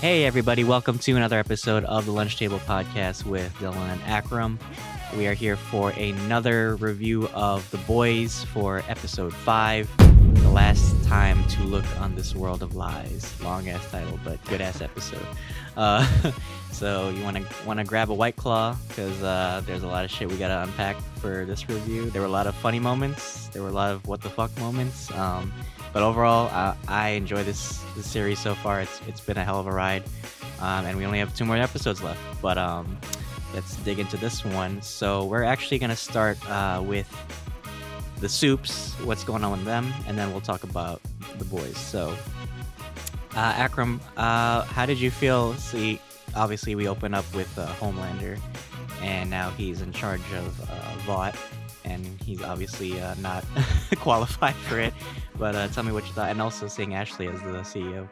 Hey, everybody, welcome to another episode of the Lunch Table Podcast with Dylan and Akram. We are here for another review of The Boys for episode 5, The Last Time to Look on This World of Lies. Long ass title, but good ass episode. Uh, so, you want to want to grab a White Claw because uh, there's a lot of shit we got to unpack for this review. There were a lot of funny moments, there were a lot of what the fuck moments. Um, but overall, uh, I enjoy this, this series so far. It's it's been a hell of a ride, um, and we only have two more episodes left. But um, let's dig into this one. So we're actually gonna start uh, with the soups, what's going on with them, and then we'll talk about the boys. So, uh, Akram, uh, how did you feel? See, obviously we open up with uh, Homelander, and now he's in charge of uh, Vought and he's obviously uh, not qualified for it. But uh, tell me what you thought, and also seeing Ashley as the CEO.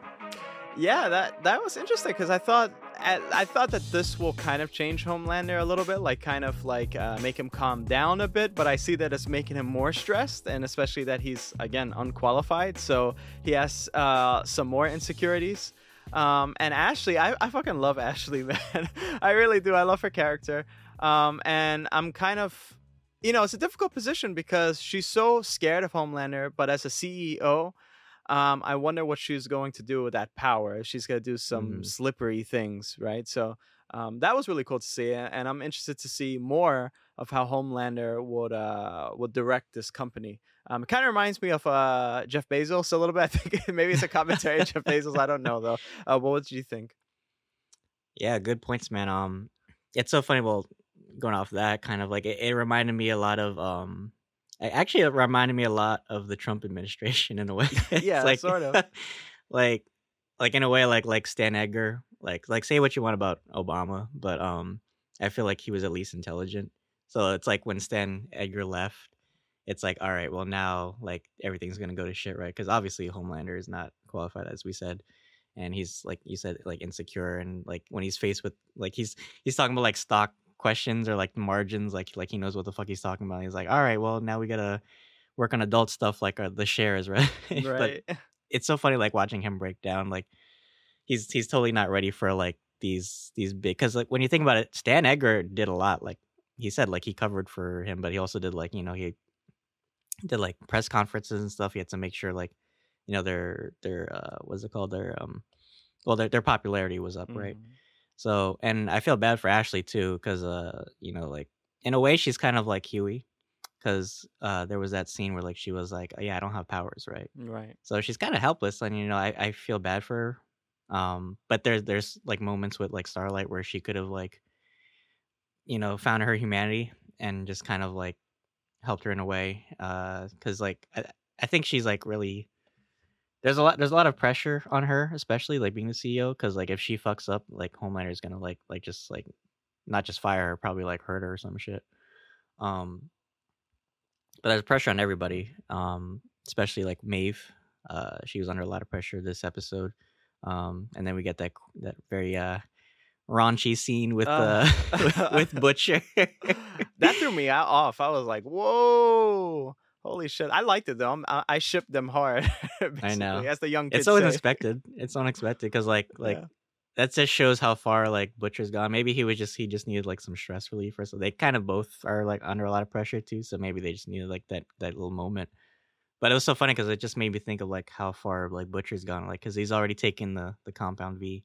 Yeah, that that was interesting because I thought I thought that this will kind of change Homelander a little bit, like kind of like uh, make him calm down a bit. But I see that it's making him more stressed, and especially that he's again unqualified, so he has uh, some more insecurities. Um, and Ashley, I, I fucking love Ashley, man. I really do. I love her character. Um, and I'm kind of you know, it's a difficult position because she's so scared of Homelander, but as a CEO, um, I wonder what she's going to do with that power. She's going to do some mm. slippery things, right? So um, that was really cool to see, and I'm interested to see more of how Homelander would uh, would direct this company. Um, it kind of reminds me of uh, Jeff Bezos a little bit. I think maybe it's a commentary on Jeff Bezos. I don't know though. Uh, what did you think? Yeah, good points, man. Um, it's so funny. Well, going off that kind of like it, it reminded me a lot of um it actually it reminded me a lot of the Trump administration in a way. yeah, like, sort of. like like in a way like like Stan Edgar. Like like say what you want about Obama, but um I feel like he was at least intelligent. So it's like when Stan Edgar left, it's like all right, well now like everything's gonna go to shit, right? Because obviously Homelander is not qualified, as we said, and he's like you said, like insecure, and like when he's faced with like he's he's talking about like stock questions or like margins, like like he knows what the fuck he's talking about. He's like, all right, well now we gotta work on adult stuff like uh, the shares, right? Right. but it's so funny like watching him break down. Like he's he's totally not ready for like these these big because like when you think about it, Stan Edgar did a lot. Like he said, like he covered for him, but he also did like you know he did like press conferences and stuff. He had to make sure like you know their their uh what's it called their um well their their popularity was up, mm-hmm. right? So, and I feel bad for Ashley too, because uh, you know, like in a way, she's kind of like Hughie, because uh, there was that scene where like she was like, oh, "Yeah, I don't have powers, right?" Right. So she's kind of helpless, and you know, I, I feel bad for her. Um, but there's there's like moments with like Starlight where she could have like, you know, found her humanity and just kind of like helped her in a way. Uh, because like I, I think she's like really there's a lot there's a lot of pressure on her especially like being the ceo because like if she fucks up like homelander is gonna like like just like not just fire her probably like hurt her or some shit. Um but there's pressure on everybody um especially like maeve uh she was under a lot of pressure this episode um and then we get that that very uh raunchy scene with uh, uh with, with butcher. that threw me off i was like whoa Holy shit! I liked it though. I'm, I, I shipped them hard. I know. As the young kids it's so say. unexpected. It's unexpected because like like yeah. that just shows how far like Butcher's gone. Maybe he was just he just needed like some stress relief or so. They kind of both are like under a lot of pressure too. So maybe they just needed like that that little moment. But it was so funny because it just made me think of like how far like Butcher's gone. Like because he's already taken the the compound V,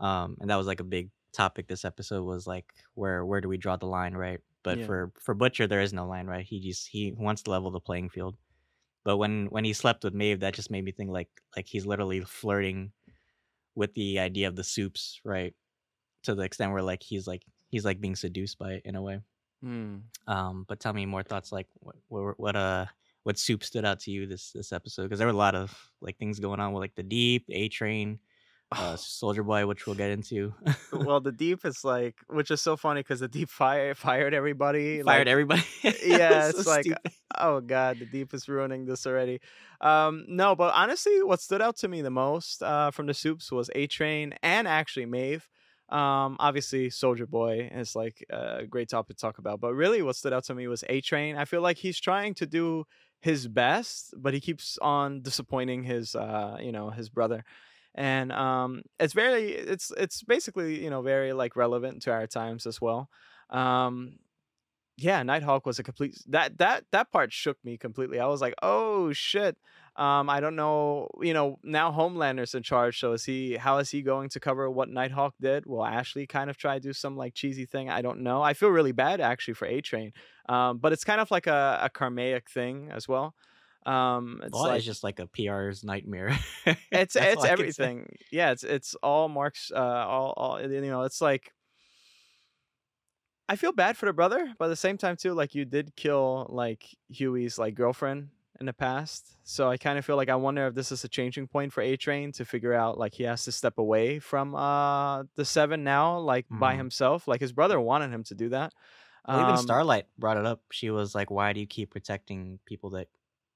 um, and that was like a big topic this episode was like where where do we draw the line right but yeah. for for Butcher, there is no line, right? He just he wants to level the playing field. But when when he slept with Maeve, that just made me think like like he's literally flirting with the idea of the soups, right? To the extent where like he's like he's like being seduced by it in a way. Mm. Um, but tell me more thoughts. Like what what, what uh what soup stood out to you this this episode? Because there were a lot of like things going on with like the deep A Train uh, Soldier Boy, which we'll get into. well, the Deep is like, which is so funny because the Deep fire fired everybody. Fired like, everybody. yeah, it's so like, stupid. oh god, the Deep is ruining this already. Um, no, but honestly, what stood out to me the most uh, from the soups was A Train and actually Maeve. Um, obviously, Soldier Boy is like a great topic to talk about, but really, what stood out to me was A Train. I feel like he's trying to do his best, but he keeps on disappointing his, uh, you know, his brother and um, it's very it's it's basically you know very like relevant to our times as well. Um, yeah, Nighthawk was a complete that that that part shook me completely. I was like, oh shit. Um, I don't know. You know, now Homelander's in charge, so is he? How is he going to cover what Nighthawk did? Will Ashley kind of try to do some like cheesy thing? I don't know. I feel really bad actually for A Train, um, but it's kind of like a, a karmaic thing as well. Um, it's well, like it's just like a PR's nightmare. it's it's all I can say. everything. Yeah, it's it's all Mark's. Uh, all all you know. It's like I feel bad for the brother, but at the same time too, like you did kill like Hughie's like girlfriend in the past. So I kind of feel like I wonder if this is a changing point for A Train to figure out like he has to step away from uh the seven now, like by Mhm. himself. Like his brother wanted him to do that. Well, even Um, Starlight brought it up. She was like, "Why do you keep protecting people that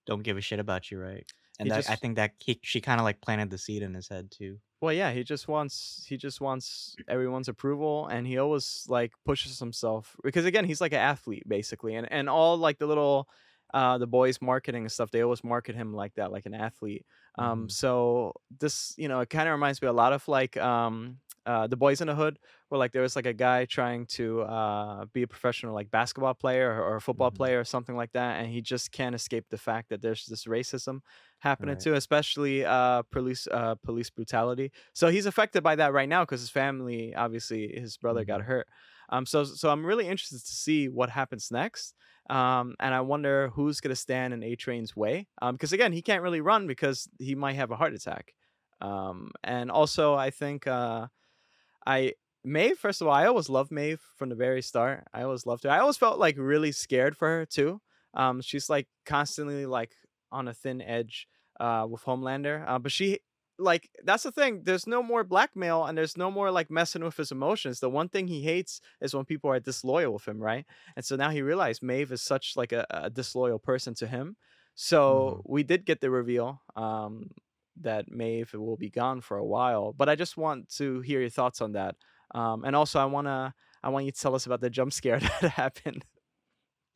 don't give a shit about you, right?" And that, I think that he, she kind of like planted the seed in his head too. Well, yeah, he just wants he just wants everyone's approval, and he always like pushes himself because again, he's like an athlete basically, and and all like the little uh the boys marketing and stuff, they always market him like that, like an athlete. Um, Mhm. so this you know it kind of reminds me a lot of like um uh the boys in the hood, where like there was like a guy trying to uh be a professional like basketball player or, or a football Mhm. player or something like that, and he just can't escape the fact that there's this racism happening Right. too, especially uh police uh police brutality. So he's affected by that right now because his family, obviously, his brother got Mhm. hurt. Um, so so I'm really interested to see what happens next. Um, and I wonder who's gonna stand in A Train's way. Um, because again, he can't really run because he might have a heart attack. Um, and also I think uh, I Maeve. First of all, I always loved Maeve from the very start. I always loved her. I always felt like really scared for her too. Um, she's like constantly like on a thin edge uh with Homelander. Uh, but she like that's the thing. There's no more blackmail and there's no more like messing with his emotions. The one thing he hates is when people are disloyal with him, right? And so now he realized Maeve is such like a, a disloyal person to him. So we did get the reveal um that Maeve will be gone for a while. But I just want to hear your thoughts on that. Um, and also I wanna I want you to tell us about the jump scare that happened.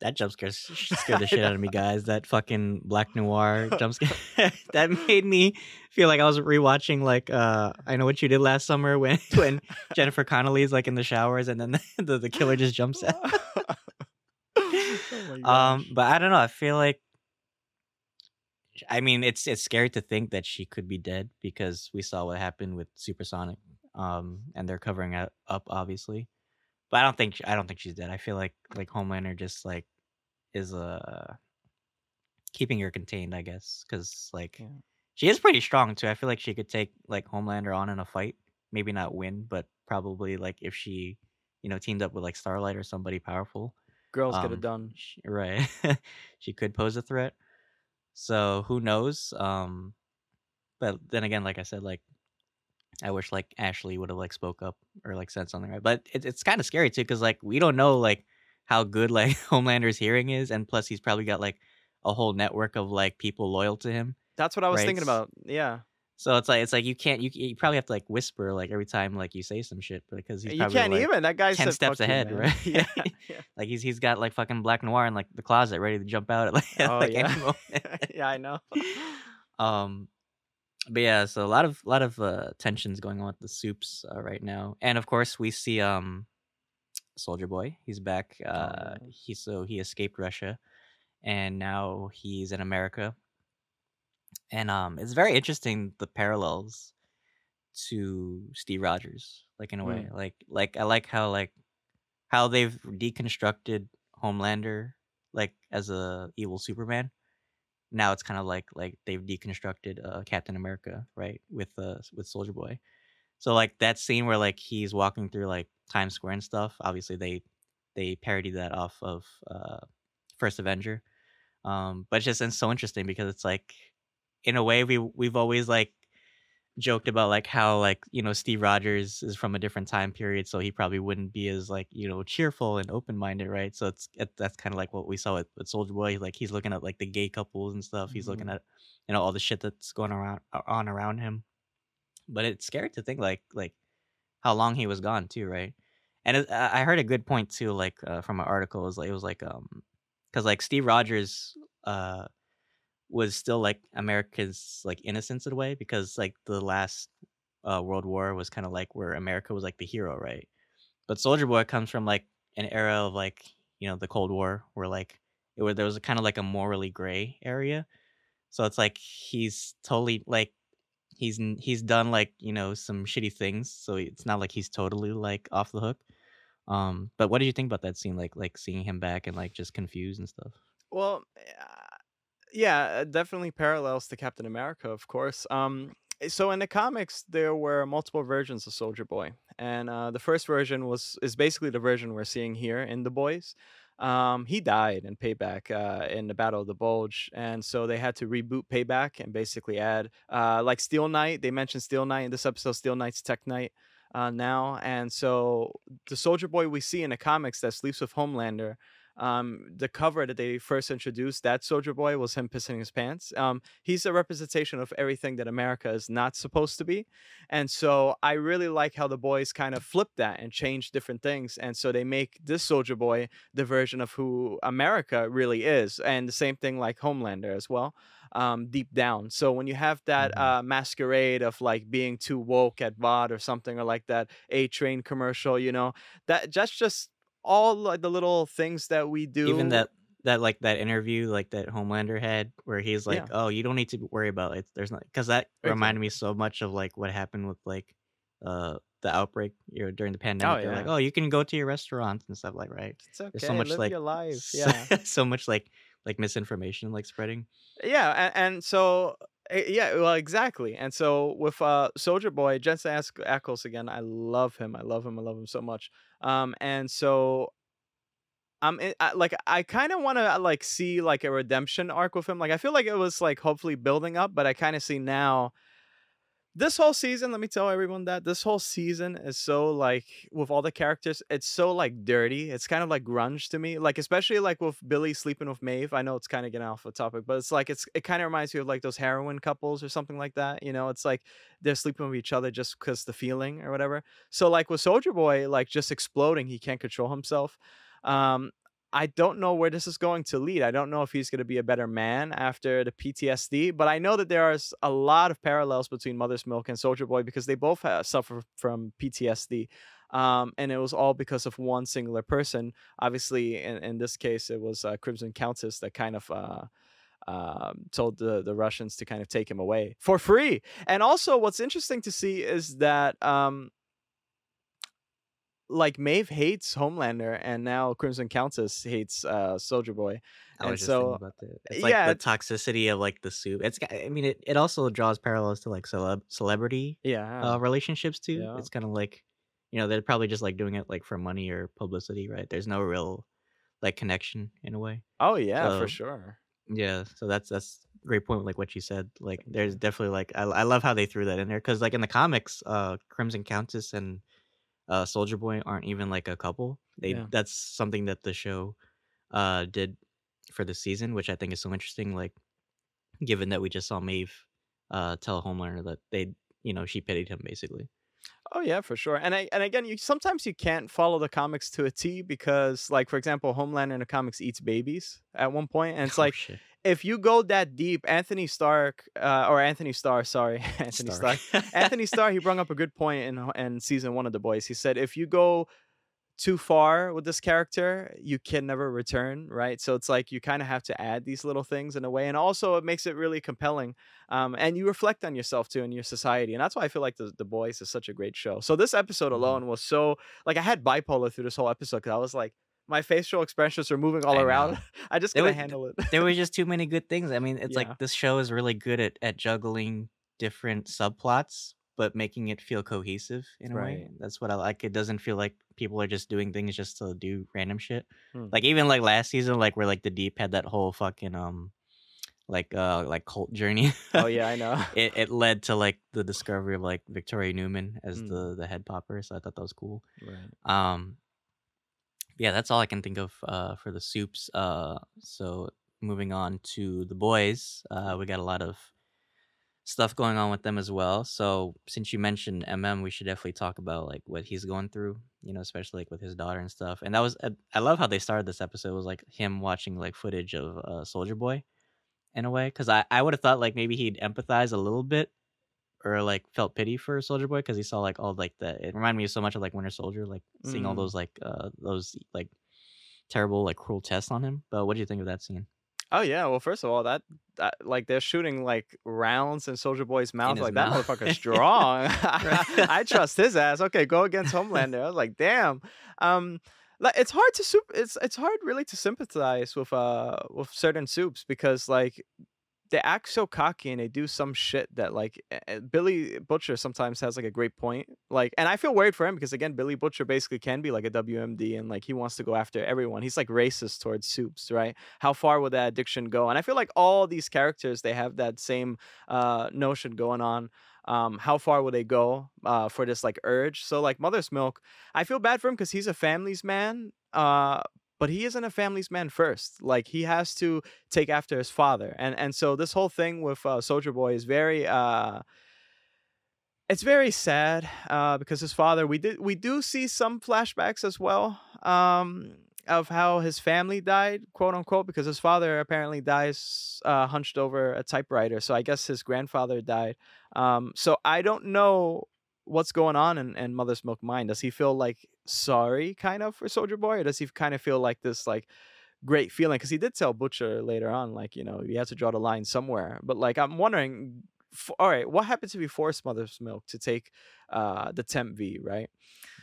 That jump scare scared the shit out of me, guys. That fucking black noir jump scare that made me feel like I was rewatching like uh I know what you did last summer when when Jennifer Connelly is like in the showers and then the, the killer just jumps out. oh Um, but I don't know. I feel like, I mean, it's it's scary to think that she could be dead because we saw what happened with Supersonic, um, and they're covering it up obviously. But I don't think I don't think she's dead. I feel like like Homelander just like is uh keeping her contained, I guess, because like Yeah. she is pretty strong too. I feel like she could take like Homelander on in a fight, maybe not win, but probably like if she you know teamed up with like Starlight or somebody powerful. Girls get um, it done. Sh- right she could pose a threat so who knows um but then again like i said like i wish like ashley would have like spoke up or like said something right but it, it's kind of scary too because like we don't know like how good like homelander's hearing is and plus he's probably got like a whole network of like people loyal to him That's what I was right, thinking about. Yeah. So it's like it's like you can't you, you probably have to like whisper like every time like you say some shit because he's you probably can't like, even. That guy 10 said steps "Fuck you, ahead, man." right? yeah. yeah. like he's he's got like fucking black noir in like the closet ready to jump out at like, Oh, like yeah. any moment yeah, I know. um but yeah so a lot of lot of uh tensions going on with the soups uh, right now and of course we see um soldier boy he's back uh yeah. he so he escaped russia and now he's in america and um it's very interesting the parallels to steve rogers like in a way like like i like how like how they've deconstructed homelander like as a evil superman now it's kind of like like they've deconstructed uh, Captain America, right? With uh with Soldier Boy. So like that scene where like he's walking through like Times Square and stuff. Obviously they they parodied that off of uh First Avenger. Um but it's just it's so interesting because it's like in a way we we've always like joked about like how like you know Steve Rogers is from a different time period so he probably wouldn't be as like you know cheerful and open-minded right? So it's it, that's kind of like what we saw with, with Soldier Boy. Like he's looking at like the gay couples and stuff. He's looking Mhm. at you know all the shit that's going around on around him. But it's scary to think like like how long he was gone too right? And it, I I heard a good point too like uh, from an article. It was like it was like um because like Steve Rogers uh was still like America's like innocence in a way because like the last uh, World War was kind of like where America was like the hero, right? But Soldier Boy comes from like an era of like you know the Cold War, where like it was there was kind of like a morally gray area. So it's like he's totally like he's he's done like you know some shitty things, so it's not like he's totally like off the hook. Um, but what did you think about that scene? Like like seeing him back and like just confused and stuff. Well, uh, yeah, definitely parallels to Captain America, of course. Um, so in the comics, there were multiple versions of Soldier Boy, and uh, the first version was is basically the version we're seeing here in the Boys. Um, he died in Payback uh, in the Battle of the Bulge, and so they had to reboot Payback and basically add uh, like Steel Knight. They mentioned Steel Knight in this episode. Steel Knight's Tech Knight uh, now, and so the Soldier Boy we see in the comics that sleeps with Homelander um, the cover that they first introduced that Soldier Boy was him pissing his pants. Um, he's a representation of everything that America is not supposed to be, and so I really like how the boys kind of flipped that and changed different things, and so they make this Soldier Boy the version of who America really is, and the same thing like Homelander as well. Um, deep down. So when you have that Mhm. uh, masquerade of like being too woke at Vought or something, or like that A Train commercial, you know, that that's just all like the little things that we do. Even that that like that interview like that Homelander had where he's like, Yeah. "Oh, you don't need to worry about it. There's not," because that reminded me so much of like what happened with like uh the outbreak you know, during the pandemic. They're like, "Oh, you can go to your restaurants and stuff like right." It's okay. There's so much live like your life. Yeah. so much like like misinformation like spreading. yeah, and, and so eh, yeah, well, exactly. And so with uh Soldier Boy, Jensen Ack- Ackles again, I love him. I love him. I love him so much. Um, and so I'm like I kind of want to like see like a redemption arc with him. Like I feel like it was like hopefully building up, but I kind of see now this whole season, let me tell everyone that this whole season is so like with all the characters, it's so like dirty. It's kind of like grunge to me. Like especially like with Billy sleeping with Maeve. I know it's kind of getting off the topic, but it's like it's it kind of reminds me of like those heroin couples or something like that. You know, it's like they're sleeping with each other just because the feeling or whatever. So like with Soldier Boy, like just exploding, he can't control himself. Um, I don't know where this is going to lead. I don't know if he's going to be a better man after the PTSD, but I know that there is a lot of parallels between Mother's Milk and Soldier Boy because they both have, suffer from PTSD. Um, and it was all because of one singular person. Obviously, in, in this case, it was uh, Crimson Countess that kind of uh, um, told the, the Russians to kind of take him away for free. And also, what's interesting to see is that um, like Maeve hates Homelander, and now Crimson Countess hates uh, Soldier Boy. I And was just so, thinking about that. It's like yeah, the toxicity of like the soup. It's I mean it, it also draws parallels to like celeb celebrity Yeah, uh, relationships too. Yeah. It's kind of like, you know, they're probably just like doing it like for money or publicity, right? There's no real like connection in a way. oh yeah, so- for sure. Yeah, so that's that's a great point. Like what you said, like there's definitely like I, I love how they threw that in there because like in the comics, uh, Crimson Countess and uh Soldier Boy aren't even like a couple. They Yeah. that's something that the show uh did for the season, which I think is so interesting. Like given that we just saw Maeve uh tell Homelander that they you know she pitied him basically. Oh yeah, for sure. And I, and again, you sometimes you can't follow the comics to a T because, like for example, Homelander in the comics eats babies at one point, and it's Oh, like shit. If you go that deep, Anthony Stark uh, or Anthony Starr, sorry, Anthony Stark. Stark, Anthony Starr, he brought up a good point in in season one of The Boys. He said if you go too far with this character, you can never return, right? So it's like you kind of have to add these little things in a way, and also it makes it really compelling. Um, and you reflect on yourself too and your society, and that's why I feel like the The Boys is such a great show. So this episode Mhm. alone was so like I had bipolar through this whole episode because I was like. My facial expressions are moving all I around. know. I just couldn't was- handle it. there were just too many good things. I mean, it's Yeah. like this show is really good at at juggling different subplots, but making it feel cohesive in a way. That's what I like. It doesn't feel like people are just doing things just to do random shit. Hmm. Like even like last season, like where like the deep had that whole fucking um, like uh like cult journey. oh yeah, I know. it it led to like the discovery of like Victoria Neuman as Mm. the the head popper. So I thought that was cool. right. Um, yeah, that's all I can think of uh, for the soups. Uh, so moving on to the boys, uh, we got a lot of stuff going on with them as well. So since you mentioned MM, we should definitely talk about like what he's going through. You know, especially like with his daughter and stuff. And that was I- I love how they started this episode. Was like him watching like footage of uh, Soldier Boy, in a way, because I I would have thought like maybe he'd empathize a little bit or like felt pity for Soldier Boy because he saw like all like the it reminded me so much of like Winter Soldier, like seeing all Mm. those like uh those like terrible like cruel tests on him. But what do you think of that scene? Oh yeah, well first of all, that, that like they're shooting like rounds in Soldier Boy's mouth. Like that mouth. motherfucker's strong. I trust his ass. Okay, go against Homelander. I was like, damn. Um, like it's hard to soup. It's it's hard really to sympathize with uh with certain soups because like they act so cocky and they do some shit that like Billy Butcher sometimes has like a great point. Like, and I feel worried for him because again, Billy Butcher basically can be like a WMD and like he wants to go after everyone. He's like racist towards soups, right? How far would that addiction go? And I feel like all these characters they have that same uh notion going on. Um, how far will they go uh for this like urge? So like Mother's Milk, I feel bad for him because he's a family's man. Uh but he isn't a family's man first. Like he has to take after his father and and so this whole thing with uh, soldier boy is very uh it's very sad uh because his father we did we do see some flashbacks as well um of how his family died quote unquote because his father apparently dies uh hunched over a typewriter so i guess his grandfather died um so i don't know what's going on in, in mother's milk mind does he feel like sorry kind of for soldier boy or does he kind of feel like this like great feeling because he did tell Butcher later on, like you know, you have to draw the line somewhere. But like, I'm wondering, all right, what happens if he forced Mother's Milk to take uh, the Temp V, right?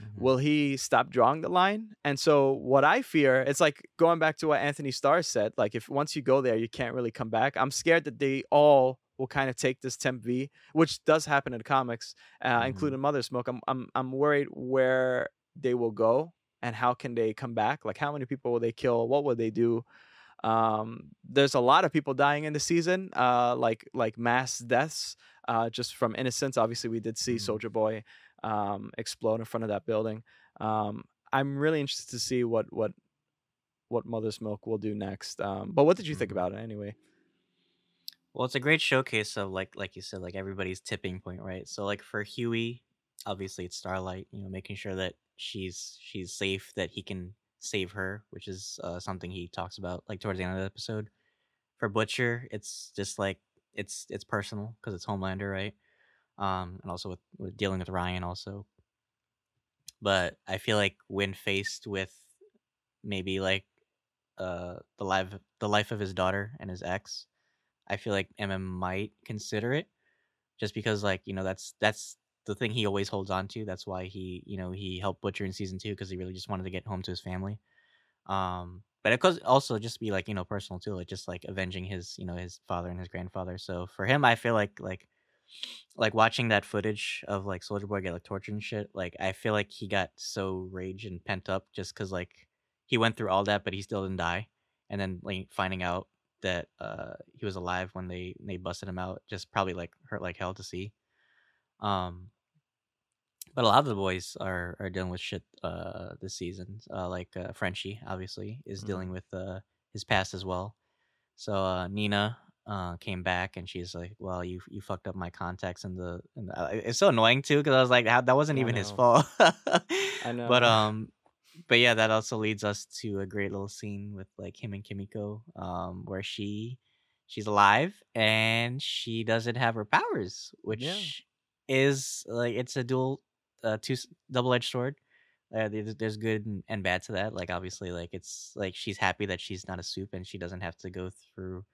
Mhm. Will he stop drawing the line? And so, what I fear, it's like going back to what Anthony Starr said, like if once you go there, you can't really come back. I'm scared that they all will kind of take this Temp V, which does happen in the comics, uh, Mhm. including Mother's Milk. I'm, I'm, I'm worried where they will go and how can they come back like how many people will they kill what will they do um there's a lot of people dying in the season uh like like mass deaths uh just from innocence obviously we did see Mhm. soldier boy um explode in front of that building um i'm really interested to see what what what mother's milk will do next um but what did you think Mhm. about it anyway Well, it's a great showcase of like like you said, like everybody's tipping point, right? So like for Hughie, obviously it's Starlight, you know, making sure that she's she's safe, that he can save her, which is uh, something he talks about like towards the end of the episode. For Butcher, it's just like it's it's personal because it's Homelander, right? Um, and also with, with dealing with Ryan also. But I feel like when faced with maybe like uh the life the life of his daughter and his ex, I feel like MM might consider it, just because like you know that's that's the thing he always holds on to. That's why he you know he helped Butcher in season two because he really just wanted to get home to his family. Um, but it could also just be like you know personal too, like just like avenging his you know his father and his grandfather. So for him, I feel like like like watching that footage of like Soldier Boy get like tortured and shit. Like I feel like he got so rage and pent up just because like he went through all that, but he still didn't die. And then like finding out that uh he was alive when they they busted him out just probably like hurt like hell to see um but a lot of the boys are are dealing with shit uh this season uh like uh frenchie obviously is Mhm. dealing with uh his past as well so uh nina uh came back and she's like well you you fucked up my contacts in the, in the uh, it's so annoying too because i was like how, that wasn't I even his fault I know. but um but yeah that also leads us to a great little scene with like him and kimiko um where she she's alive and she doesn't have her powers which is like it's a dual uh two double-edged sword uh, there's, there's good and, and bad to that like obviously like it's like she's happy that she's not a soup and she doesn't have to go through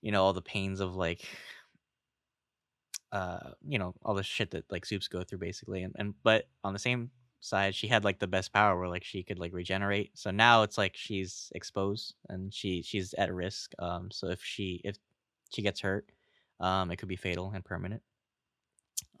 you know all the pains of like uh you know all the shit that like soups go through basically and, and but on the same side she had like the best power where like she could like regenerate so now it's like she's exposed and she she's at risk um so if she if she gets hurt um it could be fatal and permanent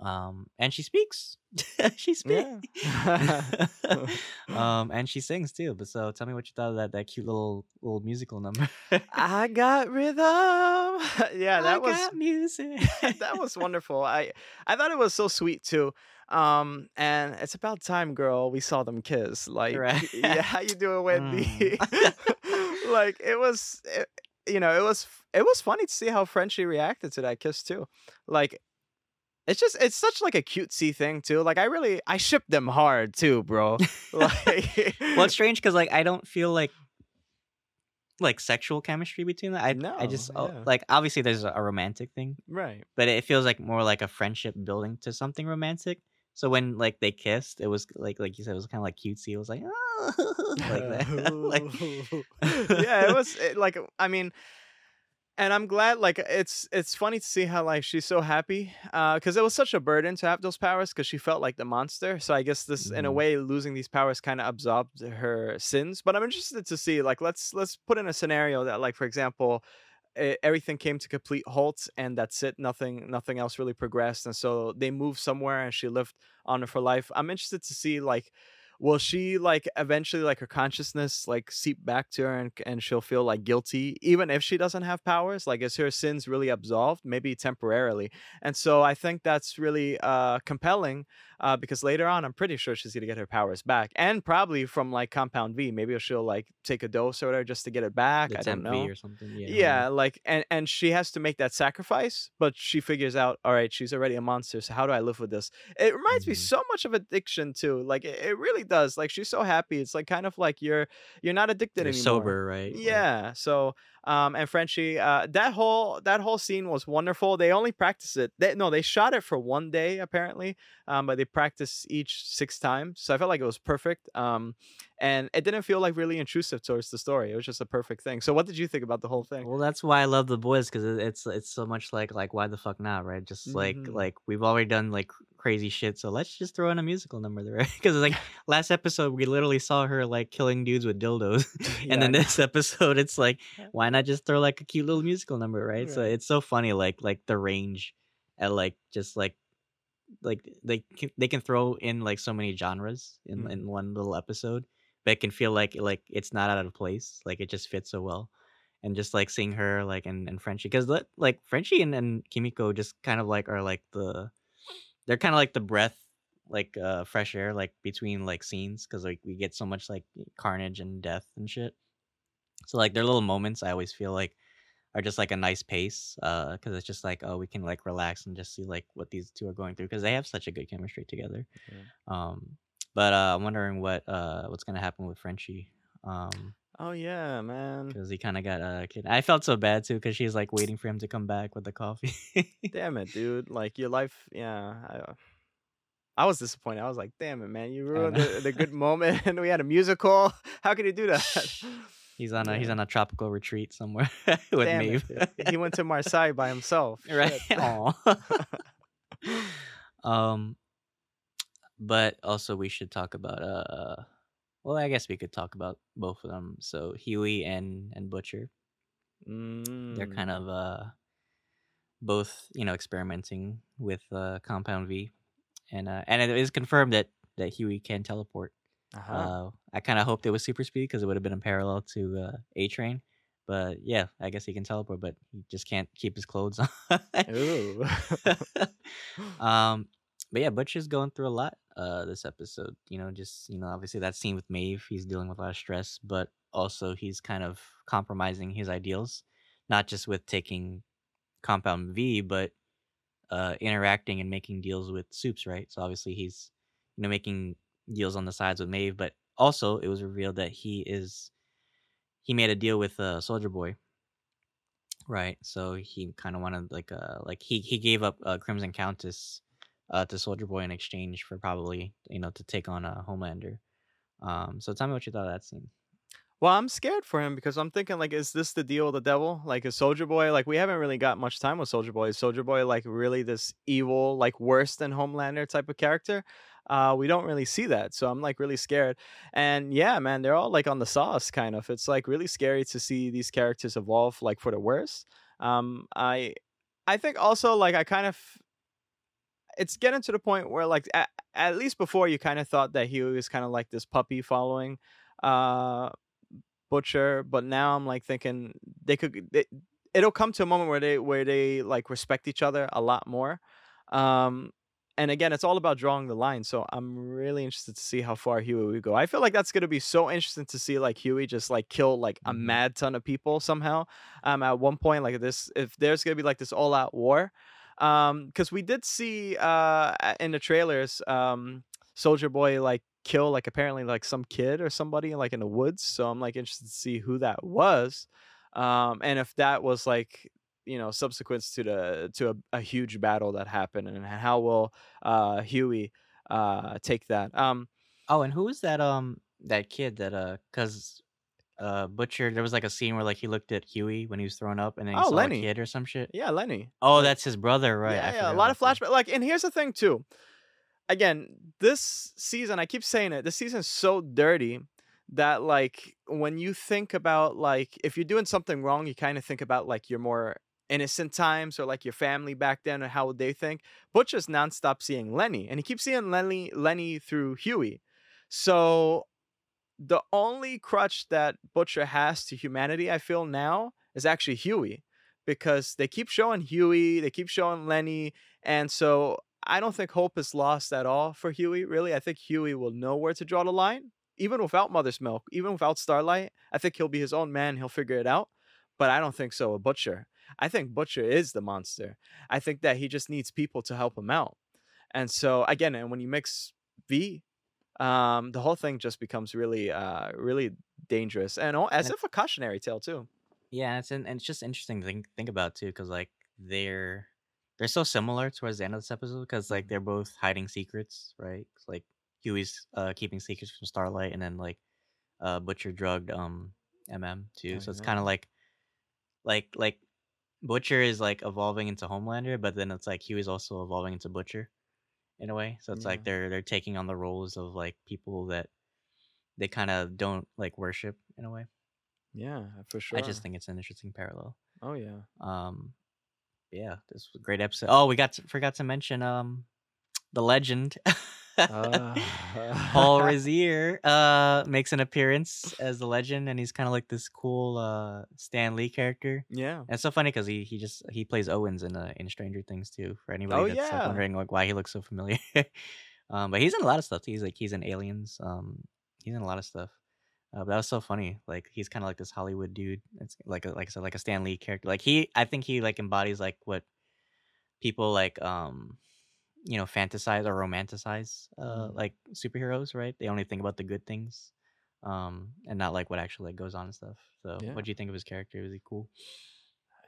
um and she speaks she speaks um and she sings too but so tell me what you thought of that that cute little little musical number I got rhythm. yeah, I that was got music that was wonderful. I I thought it was so sweet too. Um, and it's about time, girl. We saw them kiss. Like, Right. yeah, how you doing, Wendy? Mm. like, it was, it, you know, it was it was funny to see how Frenchie reacted to that kiss too. Like, it's just it's such like a cutesy thing too. Like, I really I ship them hard too, bro. like, well it's strange because like i don't feel like like sexual chemistry between them. I No, I just oh, yeah. like obviously there's a, a romantic thing, Right. but it feels like more like a friendship building to something romantic. So when like they kissed, it was like like you said, it was kind of like cutesy. It was like oh, like that. like, yeah, it was it, like I mean, and I'm glad. Like it's it's funny to see how like she's so happy because it was such a burden to have those powers because she felt like the monster. So I guess this in a Mhm. way losing these powers kind of absorbed her sins. But I'm interested to see like let's let's put in a scenario that like for example. e- Everything came to complete halt, and that's it. Nothing, nothing else really progressed, and so they moved somewhere, and she lived on for life. I'm interested to see like will she like eventually like her consciousness like seep back to her and, and she'll feel like guilty even if she doesn't have powers like is her sins really absolved maybe temporarily and so i think that's really uh compelling uh because later on i'm pretty sure she's gonna get her powers back and probably from like compound v maybe she'll like take a dose or whatever just to get it back the i don't know or something. Yeah. yeah, like and and she has to make that sacrifice, but she figures out, all right, she's already a monster. So how do I live with this? It reminds me Mhm. so much of addiction too. Like it, it really does. Like she's so happy. It's like kind of like you're you're not addicted You're anymore. sober, right? Like, Yeah. So um and Frenchie, uh that whole that whole scene was wonderful. They only practiced it. They, no, they shot it for one day apparently. Um, but they practiced each six times. So I felt like it was perfect. Um and it didn't feel like really intrusive towards the story. It was just a perfect thing. So what did you think about the whole thing? Well, that's why I love the boys because it's it's so much like like why the fuck not, right? Just like Mhm. like we've already done like crazy shit, so let's just throw in a musical number there, right? Because like last episode we literally saw her like killing dudes with dildos, Yeah, and then this episode it's like why not just throw like a cute little musical number, right? So it's so funny, like like the range, at like just like like they can, they can throw in like so many genres in Mhm. in one little episode, but it can feel like like it's not out of place, like it just fits so well and just like seeing her like and, and Frenchie because like Frenchie and, and Kimiko just kind of like are like the they're kind of like the breath like uh fresh air like between like scenes because like we get so much like carnage and death and shit so like their little moments I always feel like are just like a nice pace uh because it's just like oh we can like relax and just see like what these two are going through because they have such a good chemistry together um but uh I'm wondering what uh what's gonna happen with Frenchie um Oh yeah, man. because he kind of got uh kid. I felt so bad too because she's like waiting for him to come back with the coffee. Damn it, dude. Like your life, yeah. I, uh, I was disappointed. I was like, damn it, man. You ruined the, the good moment and we had a musical. How could you do that? He's on a he's on a tropical retreat somewhere with Damn Maeve. He went to Marseille by himself. right? Um, but also we should talk about uh. Well, I guess we could talk about both of them. So Hughie and and Butcher, they're Mm. kind of uh both you know experimenting with uh Compound V, and uh and it is confirmed that that Hughie can teleport. Uh-huh. Uh, I kind of hoped it was super speed because it would have been in parallel to uh, A Train. But yeah, I guess he can teleport, but he just can't keep his clothes on. Ooh. um, but yeah, Butcher's going through a lot uh, this episode. You know, just you know, obviously that scene with Maeve, he's dealing with a lot of stress, but also he's kind of compromising his ideals, not just with taking Compound V, but uh, interacting and making deals with Soups, right? So obviously he's you know making deals on the sides with Maeve, but also it was revealed that he is he made a deal with uh, Soldier Boy, right? So he kind of wanted like uh like he he gave up uh, Crimson Countess uh, to Soldier Boy in exchange for probably you know to take on a Homelander. Um, so tell me what you thought of that scene. Well, I'm scared for him because I'm thinking like, is this the deal with the devil? Like, is Soldier Boy like we haven't really got much time with Soldier Boy? Is Soldier Boy like really this evil, like worse than Homelander type of character? Uh, we don't really see that, so I'm like really scared. And yeah, man, they're all like on the sauce, kind of. It's like really scary to see these characters evolve like for the worse. Um, I, I think also like I kind of, it's getting to the point where like at, at least before you kind of thought that he was kind of like this puppy following, uh butcher but now i'm like thinking they could they, it'll come to a moment where they where they like respect each other a lot more um and again it's all about drawing the line so i'm really interested to see how far hughie would go i feel like that's going to be so interesting to see like hughie just like kill like a Mhm. mad ton of people somehow um at one point like this if there's going to be like this all out war um because we did see uh in the trailers um soldier boy like kill like apparently like some kid or somebody like in the woods. So I'm like interested to see who that was, um, and if that was like you know subsequent to the to a, a huge battle that happened, and how will uh, Hughie uh, take that. Um, Oh, and who is that? Um, that kid that uh, cause uh, Butcher. There was like a scene where like he looked at Hughie when he was thrown up, and then he Oh, saw Lenny. a kid or some shit. yeah, Lenny. Oh, that's his brother, right? Yeah, yeah, a lot of flashback. Like, and here's the thing too. Again, this season, I keep saying it. This season's so dirty that like when you think about like if you're doing something wrong, you kind of think about like your more innocent times or like your family back then and how would they think. Butcher's nonstop seeing Lenny, and he keeps seeing Lenny Lenny through Hughie. So the only crutch that Butcher has to humanity, I feel now, is actually Hughie. Because they keep showing Hughie, they keep showing Lenny, and so I don't think hope is lost at all for Hughie, really. I think Hughie will know where to draw the line, even without Mother's Milk, even without Starlight. I think he'll be his own man, he'll figure it out. But I don't think so a Butcher. I think Butcher is the monster. I think that he just needs people to help him out. And so again, and when you mix V, um, the whole thing just becomes really, uh, really dangerous, and al- as And- if a cautionary tale too. Yeah, it's and it's just interesting to think think about too, because like they're they're so similar towards the end of this episode, because like they're both hiding secrets, right? like Hughie's uh keeping secrets from Starlight, and then like uh Butcher drugged um MM too. Oh, so it's kind of like like like Butcher is like evolving into Homelander, but then it's like Hughie's also evolving into Butcher in a way. So it's like they're they're taking on the roles of like people that they kind of don't like worship in a way. Yeah, for sure. I just think it's an interesting parallel. Oh yeah. Um, yeah, this was a great episode. Oh, we got to, forgot to mention um, the legend. Uh, Paul Reiser uh makes an appearance as the legend, and he's kind of like this cool uh Stan Lee character. Yeah. And it's so funny because he he just he plays Owens in uh, in Stranger Things too. For anybody Oh, that's like, wondering like why he looks so familiar, um, but he's in a lot of stuff. He's like he's in Aliens. Um, he's in a lot of stuff. Uh, but that was so funny. Like he's kind of like this Hollywood dude. It's like a, like I said, like a Stan Lee character. Like he, I think he like embodies like what people like um you know fantasize or romanticize uh Mhm. like superheroes right they only think about the good things um and not like what actually like goes on and stuff so Yeah. what do you think of his character was he cool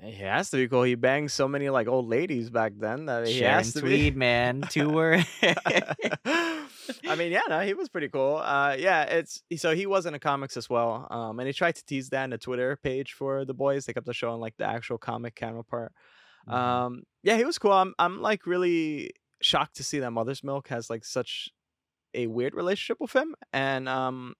He has to be cool. He banged so many like old ladies back then that he Sharon has to Tweed, be. man, two were. I mean, yeah, no, he was pretty cool. Uh, yeah, it's so he was in the comics as well. Um, and he tried to tease that in the Twitter page for the boys. They kept on showing like the actual comic counterpart. Mm-hmm. Um, yeah, he was cool. I'm, I'm like really shocked to see that Mother's Milk has like such a weird relationship with him, and um,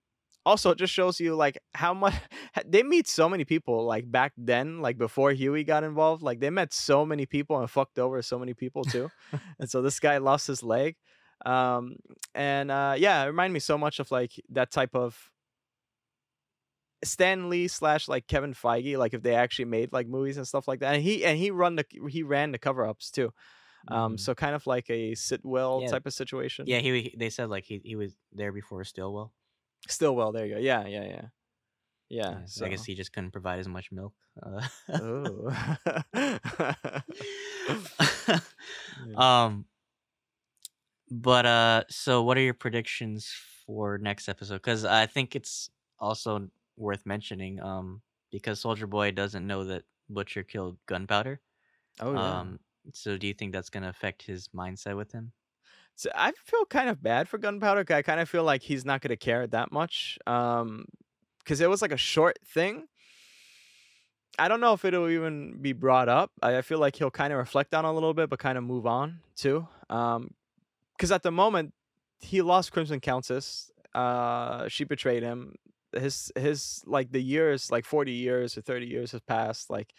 also it just shows you like how much they meet so many people like back then, like before Hughie got involved. Like they met so many people and fucked over so many people too, and so this guy lost his leg. Um, and uh, yeah, it reminded me so much of like that type of Stan Lee slash like Kevin Feige, like if they actually made like movies and stuff like that. And he and he run the he ran the cover ups too. Um, Mhm. so kind of like a Sitwell Yeah. type of situation. yeah, he, he- they said like he, he was there before Stillwell. Stillwell, there you go. Yeah, yeah, yeah. Yeah. Yeah, so I guess he just couldn't provide as much milk. Uh, Ooh. um, but uh, so what are your predictions for next episode? Because I think it's also worth mentioning. Um, because Soldier Boy doesn't know that Butcher killed Gunpowder. oh yeah. Um, so do you think that's gonna affect his mindset with him? So I feel kind of bad for Gunpowder. I kind of feel like he's not gonna care that much. Um, because it was like a short thing. I don't know if it'll even be brought up. I, I feel like he'll kind of reflect on a little bit, but kind of move on too. Um, because at the moment he lost Crimson Countess. Uh, she betrayed him. His his like the years, like forty years or thirty years has passed. Like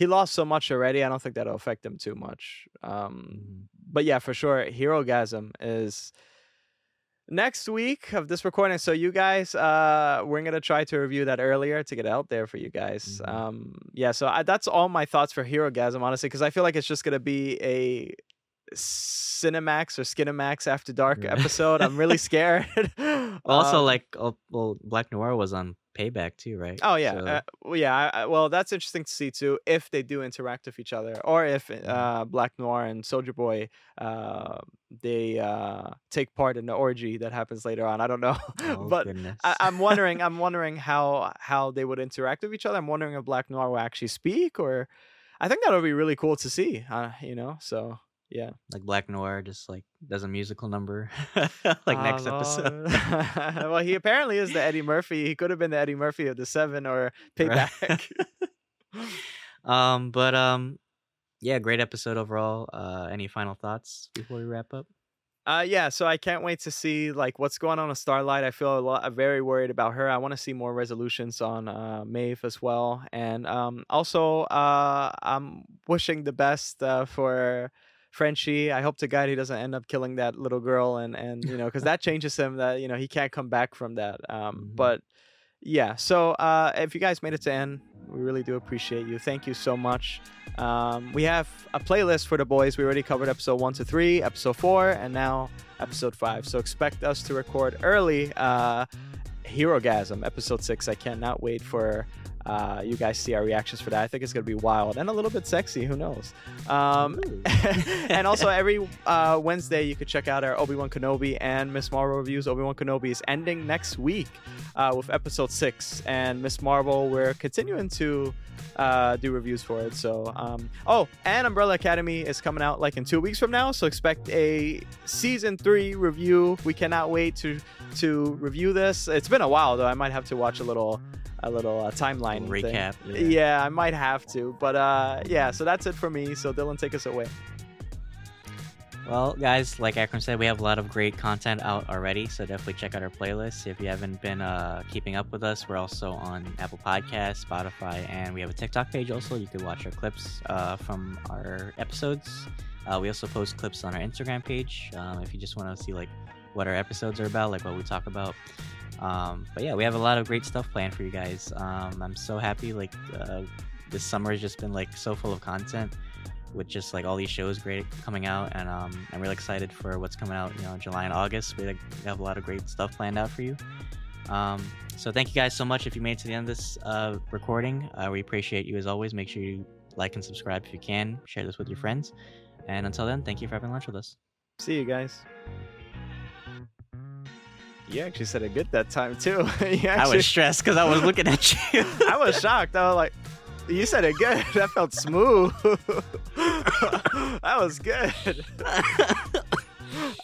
he lost so much already. I don't think that'll affect him too much. Um, but yeah, for sure, Herogasm is next week of this recording. So you guys, uh, we're gonna try to review that earlier to get out there for you guys. Mhm. Um, yeah, so I, that's all my thoughts for Herogasm, honestly, because I feel like it's just gonna be a Cinemax or Skinemax After Dark Yeah. episode. I'm really scared. Also, Um, like, oh, well, Black Noir was on payback too, right? Oh yeah, So- uh, well, yeah. I, well, that's interesting to see too. If they do interact with each other, or if Mm-hmm. uh, Black Noir and Soldier Boy, uh, they uh, take part in the orgy that happens later on. I don't know, oh, but. I, I'm wondering. I'm wondering how how they would interact with each other. I'm wondering if Black Noir will actually speak, or I think that would be really cool to see. Uh, you know, so yeah. like Black Noir just like does a musical number like next Ah, episode. Well, he apparently is the Eddie Murphy. He could have been the Eddie Murphy of the Seven or Right. Payback. um, but um, yeah, great episode overall. Uh, any final thoughts before we wrap up? Uh, yeah, so I can't wait to see like what's going on with Starlight. I feel a lot, I'm very worried about her. I want to see more resolutions on uh, Maeve as well, and um, also uh, I'm wishing the best uh, for Frenchie. I hope to God he doesn't end up killing that little girl, and and you know because that changes him. That you know he can't come back from that. Um, Mhm. but yeah, so uh, if you guys made it to end, we really do appreciate you. Thank you so much. Um, we have a playlist for the boys. We already covered episode one to three, episode four, and now episode five. So expect us to record early. Uh, Herogasm, episode six. I cannot wait for uh, you guys see our reactions for that. I think it's gonna be wild and a little bit sexy. Who knows? Um, and also every uh, Wednesday you could check out our Obi Wan Kenobi and Miss Marvel reviews. Obi Wan Kenobi is ending next week uh, with episode six, and Miss Marvel we're continuing to uh, do reviews for it. So, um, oh, and Umbrella Academy is coming out like in two weeks from now. So expect a season three review. We cannot wait to to review this. It's been a while though. I might have to watch a little a little uh, timeline recap. Yeah. I might have to. But uh, yeah, so that's it for me. So Dylan, take us away. Well, guys, like Akram said, we have a lot of great content out already, so definitely check out our playlist. If you haven't been uh, keeping up with us, we're also on Apple Podcasts, Spotify, and we have a TikTok page also. You can watch our clips uh, from our episodes. Uh, we also post clips on our Instagram page um, if you just want to see like what our episodes are about, like what we talk about. Um, but yeah, we have a lot of great stuff planned for you guys. Um, I'm so happy. Like uh, this summer has just been like so full of content with just like all these shows great coming out and um, i'm really excited for what's coming out you know july and august. We like, have a lot of great stuff planned out for you. Um, so thank you guys so much if you made it to the end of this uh, recording. Uh, we appreciate you as always. Make sure you like and subscribe if you can. Share this with your friends. And until then thank you for having lunch with us. See you guys. You actually said it good that time too. I was stressed because i was looking at you. I was shocked. I was like, you said it good. That felt smooth. that was good.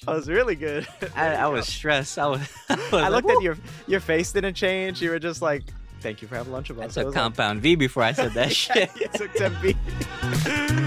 That was really good. I, I was stressed i was, I, was I like, looked at your your face didn't change. You were just like, thank you for having lunch with I us. took was like- compound v before i said that shit you took 10 B.